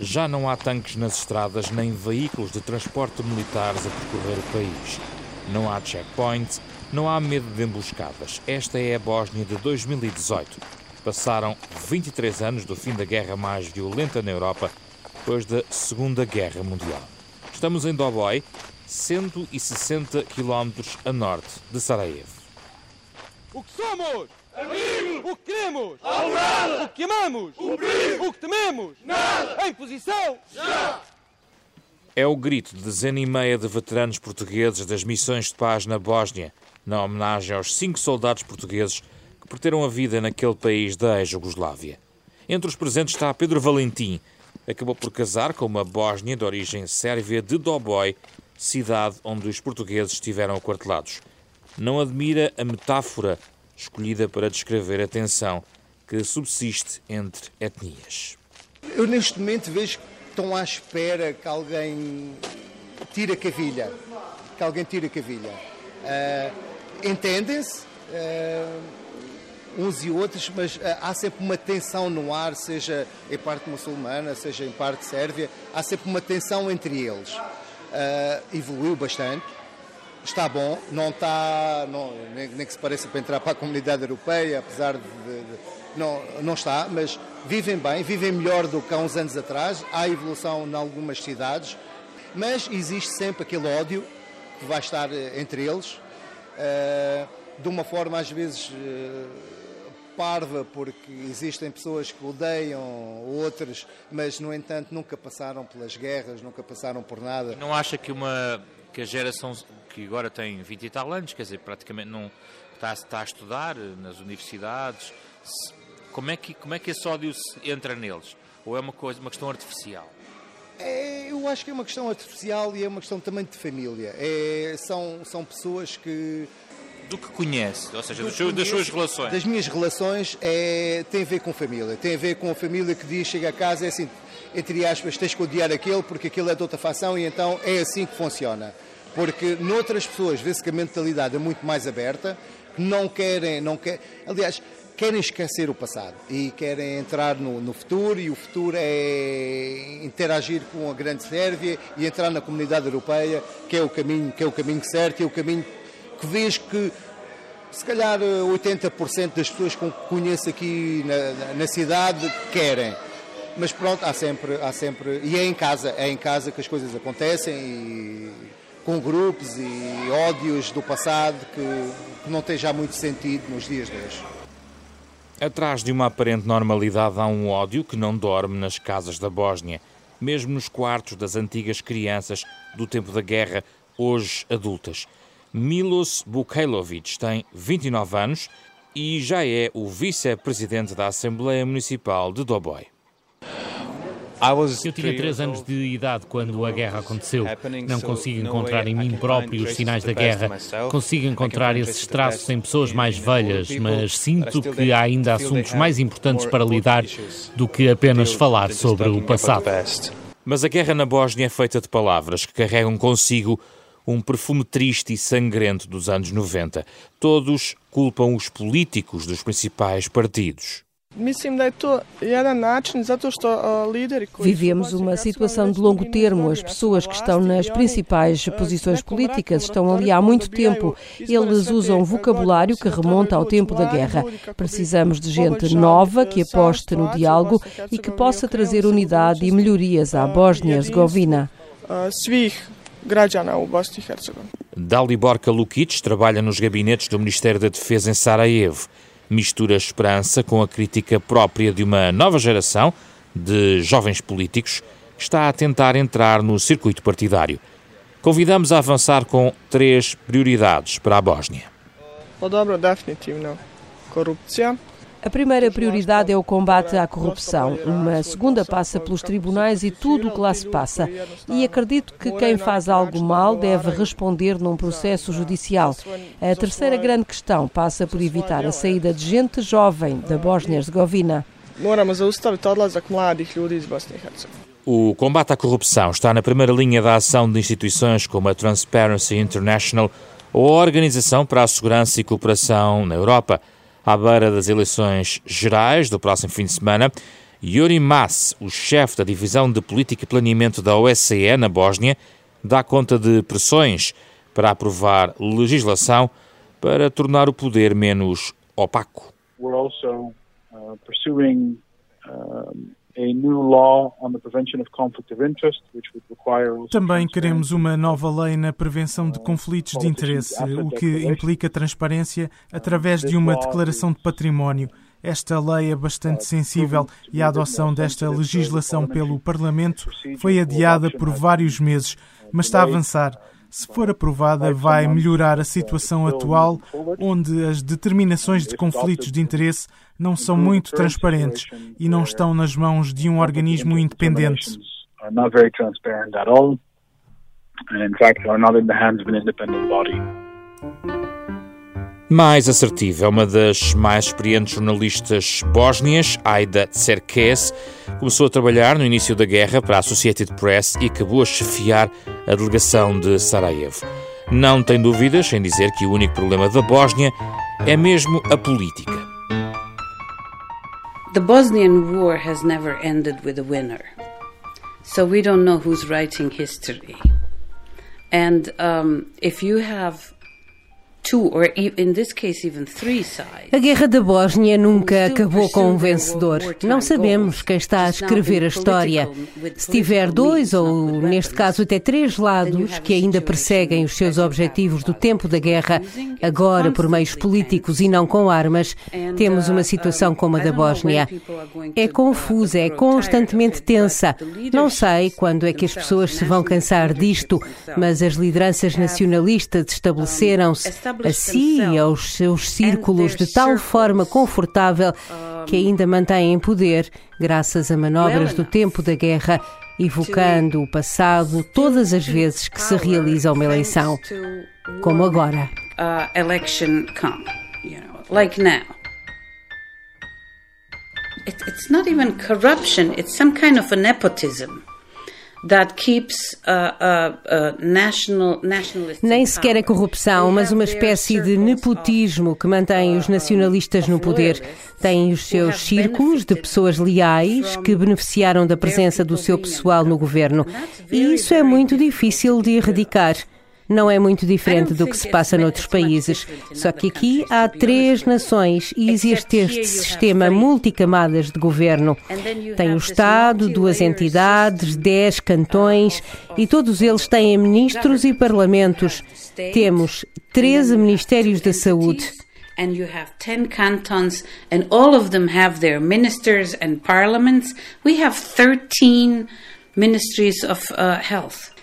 Já não há tanques nas estradas nem veículos de transporte militares a percorrer o país. Não há checkpoints, não há medo de emboscadas. Esta é a Bósnia de 2018. Passaram 23 anos do fim da guerra mais violenta na Europa, depois da Segunda Guerra Mundial. Estamos em Doboj, 160 quilómetros a norte de Sarajevo. O que somos? Amigos! O que queremos? O que amamos? O perigo! O que tememos? Nada! Em posição? Já! É o grito de dezena e meia de veteranos portugueses das missões de paz na Bósnia, na homenagem aos cinco soldados portugueses que perderam a vida naquele país da ex-Jugoslávia. Entre os presentes está Pedro Valentim. Acabou por casar com uma bósnia de origem sérvia de Doboj, cidade onde os portugueses estiveram aquartelados. Não admira a metáfora escolhida para descrever a tensão que subsiste entre etnias. Eu neste momento vejo que estão à espera que alguém tire a cavilha, que alguém tire a cavilha. Uh, Entendem-se uh, uns e outros, mas uh, há sempre uma tensão no ar, seja em parte muçulmana, seja em parte sérvia, há sempre uma tensão entre eles. evoluiu bastante está bom, não está, não, nem, nem, que se pareça para entrar para a comunidade europeia, apesar de, de, de, não, não está, mas vivem bem, vivem melhor do que há uns anos atrás, há evolução em algumas cidades, mas existe sempre aquele ódio que vai estar eh, entre eles, uh, de uma forma às vezes uh, parva, porque existem pessoas que odeiam outros, mas no entanto nunca passaram pelas guerras, nunca passaram por nada. Não acha que uma que a geração que agora tem 20 e tal anos, quer dizer, praticamente não está, está a estudar nas universidades, como é que como é que esse ódio entra neles? Ou é uma coisa, uma questão artificial? É, eu acho que é uma questão artificial e é uma questão também de família. É, são, são pessoas que. Do que conhece, ou seja, das, conhece, das suas relações. Das minhas relações é, tem a ver com família. Tem a ver com a família que diz, chega a casa, é assim, entre aspas, tens que odiar aquele porque aquele é de outra facção e então é assim que funciona. Porque noutras pessoas vê-se que a mentalidade é muito mais aberta, não querem, não quer, aliás, querem esquecer o passado e querem entrar no, no, futuro e o futuro é interagir com a grande Sérvia e entrar na comunidade europeia, que é o caminho, que é o caminho certo e é o caminho que vejo que se calhar 80% das pessoas que conheço aqui na, na cidade querem mas pronto, há sempre, há sempre. E é em casa, é em casa que as coisas acontecem e com grupos e ódios do passado que, que não tem já muito sentido nos dias de hoje. Atrás de uma aparente normalidade há um ódio que não dorme nas casas da Bósnia, mesmo nos quartos das antigas crianças do tempo da guerra, hoje adultas. Milos Bukailovic tem 29 anos e já é o vice-presidente da Assembleia Municipal de Doboj. Eu tinha três anos de idade quando a guerra aconteceu. Não consigo encontrar em mim próprio os sinais da guerra. Consigo encontrar esses traços em pessoas mais velhas, mas sinto que há ainda assuntos mais importantes para lidar do que apenas falar sobre o passado. Mas a guerra na Bósnia é feita de palavras que carregam consigo um perfume triste e sangrento dos anos 90. Todos culpam os políticos dos principais partidos. Vivemos uma situação de longo termo. As pessoas que estão nas principais posições políticas estão ali há muito tempo. Eles usam vocabulário que remonta ao tempo da guerra. Precisamos de gente nova que aposte no diálogo e que possa trazer unidade e melhorias à Bósnia-Herzegovina. Dalibor Lukic trabalha nos gabinetes do Ministério da Defesa em Sarajevo mistura esperança com a crítica própria de uma nova geração de jovens políticos que está a tentar entrar no circuito partidário. Convidamos a avançar com três prioridades para a Bósnia. O dobro, definitivno. Corrupção, a primeira prioridade é o combate à corrupção. Uma segunda passa pelos tribunais e tudo o que lá se passa. E acredito que quem faz algo mal deve responder num processo judicial. A terceira grande questão passa por evitar a saída de gente jovem da Bósnia-Herzegovina. O combate à corrupção está na primeira linha da ação de instituições como a Transparency International ou a Organização para a Segurança e Cooperação na Europa à beira das eleições gerais do próximo fim de semana, Yuri Mas, o chefe da Divisão de Política e Planeamento da OSCE na Bósnia, dá conta de pressões para aprovar legislação para tornar o poder menos opaco. We're also uh, pursuing também queremos uma nova lei na prevenção de conflitos de interesse, o que implica transparência através de uma declaração de património. Esta lei é bastante sensível e a adoção desta legislação pelo Parlamento foi adiada por vários meses, mas está a avançar. Se for aprovada, vai melhorar a situação atual, onde as determinações de conflitos de interesse não são muito transparentes e não estão nas mãos de um organismo independente. And in fact, are not in the hands of an independent body mais assertiva. É uma das mais experientes jornalistas bósnias, Aida Tserkes. Começou a trabalhar no início da guerra para a Associated Press e acabou a chefiar a delegação de Sarajevo. Não tem dúvidas em dizer que o único problema da Bósnia é mesmo a política. The Bosnian War has never ended with a winner. So we don't know who's writing history. And um, if you have a guerra da Bósnia nunca acabou com um vencedor. Não sabemos quem está a escrever a história. Se tiver dois, ou neste caso até três lados, que ainda perseguem os seus objetivos do tempo da guerra, agora por meios políticos e não com armas, temos uma situação como a da Bósnia. É confusa, é constantemente tensa. Não sei quando é que as pessoas se vão cansar disto, mas as lideranças nacionalistas estabeleceram-se a si e aos seus círculos de tal forma confortável que ainda mantêm poder graças a manobras do tempo da guerra, evocando o passado todas as vezes que se realiza uma eleição, como agora. now. it's not even corruption, it's some kind of a nepotism. Nem sequer é corrupção, mas uma espécie de nepotismo que mantém os nacionalistas no poder. Têm os seus círculos de pessoas leais que beneficiaram da presença do seu pessoal no governo. E isso é muito difícil de erradicar não é muito diferente do que se passa noutros países. Só que aqui há três nações e existe este sistema multicamadas de governo. Tem o Estado, duas entidades, dez cantões e todos eles têm ministros e parlamentos. Temos 13 ministérios da saúde. and you have 10 cantons, and all of them have their ministers and parliaments. We have 13 ministries of uh, health.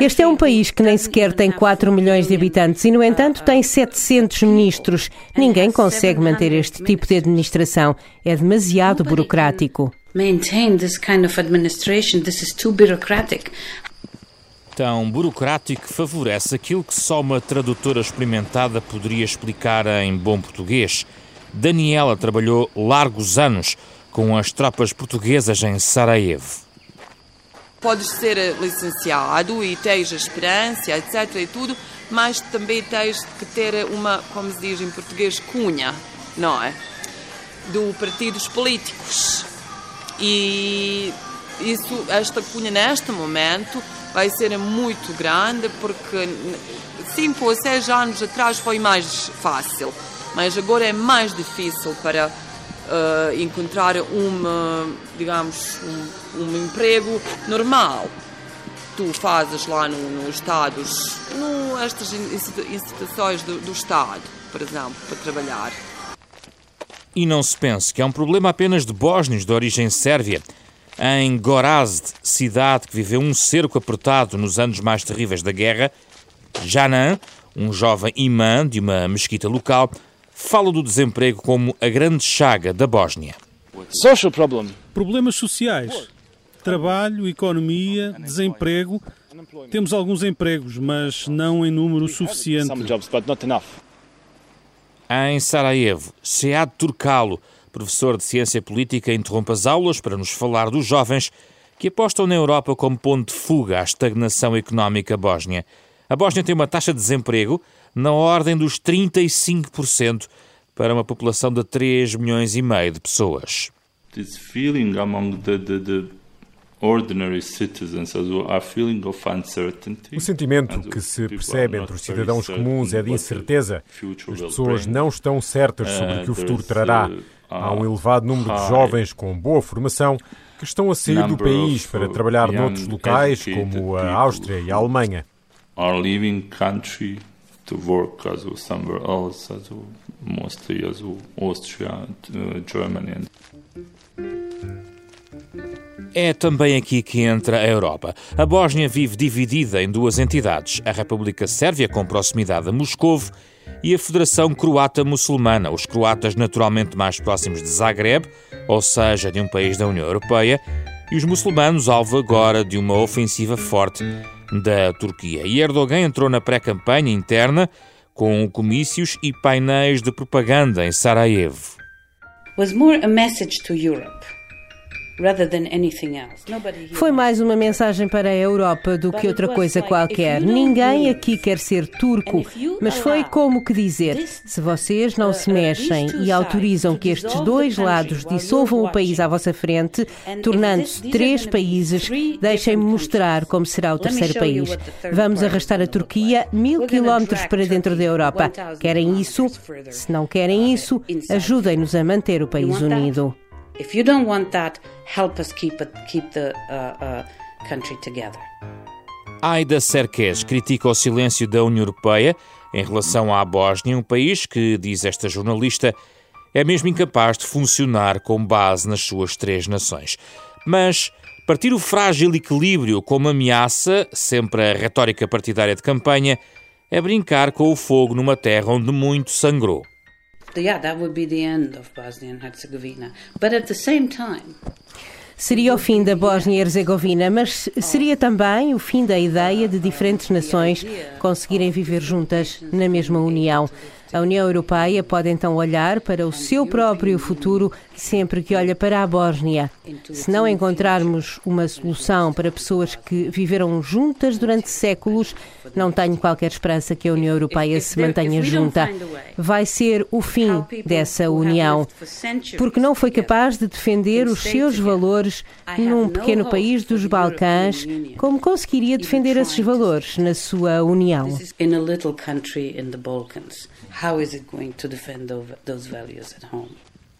Este é um país que nem sequer tem 4 milhões de habitantes e, no entanto, tem 700 ministros. Ninguém consegue manter este tipo de administração. É demasiado burocrático. Maintain this kind of administration. This is too bureaucratic. Tão burocrático que favorece aquilo que só uma tradutora experimentada poderia explicar em bom português. Daniela trabalhou largos anos com as tropas portuguesas em Sarajevo podes ser licenciado e tens a esperança, etc. e tudo, mas também tens que ter uma, como se diz em português, cunha, não é? Do partidos políticos. E isso, esta cunha neste momento vai ser muito grande porque cinco ou seis anos atrás foi mais fácil, mas agora é mais difícil para uh, encontrar uma, digamos, um, um, emprego normal. Tu fazes lá no Estados, no, estas instituições do, do Estado, por exemplo, para trabalhar. E não se pense que é um problema apenas de bósnios de origem sérvia. Em Gorazd, cidade que viveu um cerco apertado nos anos mais terríveis da guerra, Janan, um jovem imã de uma mesquita local, fala do desemprego como a grande chaga da Bósnia. Social problem. Problemas sociais. Trabalho, economia, desemprego. Temos alguns empregos, mas não em número suficiente. Em Sarajevo, Sead Turcalo, professor de ciência política, interrompe as aulas para nos falar dos jovens que apostam na Europa como ponto de fuga à estagnação económica bósnia. A Bósnia tem uma taxa de desemprego na ordem dos 35% para uma população de 3 milhões e meio de pessoas. this feeling among the, the, the o sentimento que se percebe entre os cidadãos comuns é de incerteza. As pessoas não estão certas sobre o que o futuro trará. Há um elevado número de jovens com boa formação que estão a sair do país para trabalhar noutros locais, como a Áustria e a Alemanha. To work as somewhere else, as mostly as Austria, Germany. É também aqui que entra a Europa. A Bósnia vive dividida em duas entidades: a República Sérvia, com proximidade a Moscovo, e a Federação Croata Muçulmana, os croatas naturalmente mais próximos de Zagreb, ou seja, de um país da União Europeia, e os muçulmanos alvo agora de uma ofensiva forte da Turquia. E Erdogan entrou na pré-campanha interna com comícios e painéis de propaganda em Sarajevo. Was more a message to Europe foi mais uma mensagem para a Europa do que outra coisa qualquer. Ninguém aqui quer ser turco, mas foi como que dizer: se vocês não se mexem e autorizam que estes dois lados dissolvam o país à vossa frente, tornando-se três países, deixem-me mostrar como será o terceiro país. Vamos arrastar a Turquia mil quilómetros para dentro da Europa. Querem isso? Se não querem isso, ajudem-nos a manter o país unido. If you don't want that, help us keep, it, keep the uh, uh, country together. Aida Serques critica o silêncio da União Europeia em relação à Bósnia, um país que, diz esta jornalista, é mesmo incapaz de funcionar com base nas suas três nações. Mas partir o frágil equilíbrio como ameaça, sempre a retórica partidária de campanha, é brincar com o fogo numa terra onde muito sangrou Seria o fim da Bósnia e Herzegovina, mas seria também o fim da ideia de diferentes nações conseguirem viver juntas na mesma União. A União Europeia pode então olhar para o seu próprio futuro sempre que olha para a Bósnia. Se não encontrarmos uma solução para pessoas que viveram juntas durante séculos, não tenho qualquer esperança que a União Europeia se mantenha junta. Vai ser o fim dessa união, porque não foi capaz de defender os seus valores num pequeno país dos Balcãs, como conseguiria defender esses valores na sua união. How is it going to defend those values at home?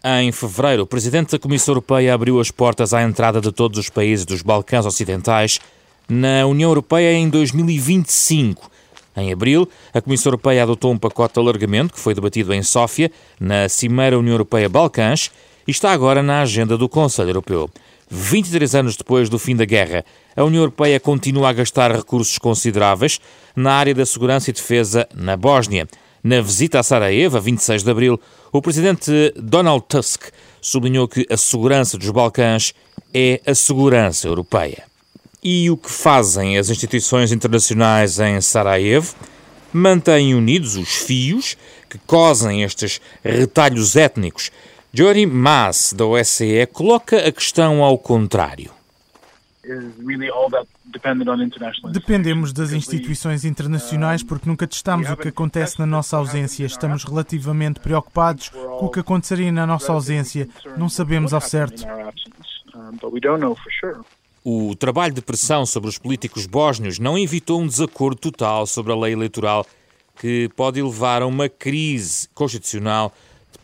Em fevereiro, o presidente da Comissão Europeia abriu as portas à entrada de todos os países dos Balcãs Ocidentais na União Europeia em 2025. Em abril, a Comissão Europeia adotou um pacote de alargamento que foi debatido em Sófia, na Cimeira União Europeia-Balcãs, e está agora na agenda do Conselho Europeu. 23 anos depois do fim da guerra, a União Europeia continua a gastar recursos consideráveis na área da segurança e defesa na Bósnia. Na visita a Sarajevo, a 26 de abril, o presidente Donald Tusk sublinhou que a segurança dos Balcãs é a segurança europeia. E o que fazem as instituições internacionais em Sarajevo? Mantêm unidos os fios que cosem estes retalhos étnicos. Jory Maas, da OSCE, coloca a questão ao contrário. Dependemos das instituições internacionais porque nunca testamos o que acontece na nossa ausência. Estamos relativamente preocupados com o que aconteceria na nossa ausência. Não sabemos ao certo. O trabalho de pressão sobre os políticos bósnios não evitou um desacordo total sobre a lei eleitoral que pode levar a uma crise constitucional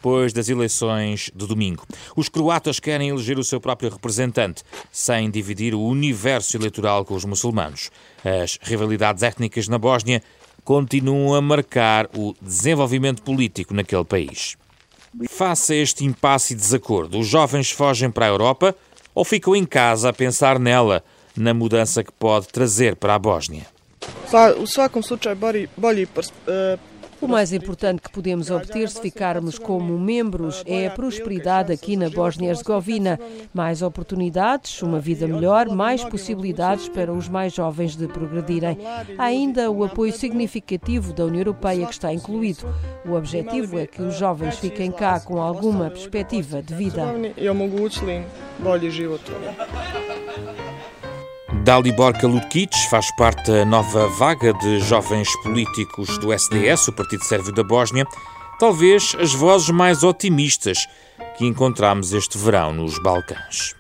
depois das eleições de domingo. Os croatas querem eleger o seu próprio representante, sem dividir o universo eleitoral com os muçulmanos. As rivalidades étnicas na Bósnia continuam a marcar o desenvolvimento político naquele país. Face a este impasse e desacordo, os jovens fogem para a Europa ou ficam em casa a pensar nela, na mudança que pode trazer para a Bósnia. U svakom slučaju o mais importante que podemos obter se ficarmos como membros é a prosperidade aqui na Bósnia-Herzegovina. Mais oportunidades, uma vida melhor, mais possibilidades para os mais jovens de progredirem. Há ainda o apoio significativo da União Europeia que está incluído. O objetivo é que os jovens fiquem cá com alguma perspectiva de vida. Dalibor Kalukic faz parte da nova vaga de jovens políticos do SDS, o Partido Sérvio da Bósnia, talvez as vozes mais otimistas que encontramos este verão nos Balcãs.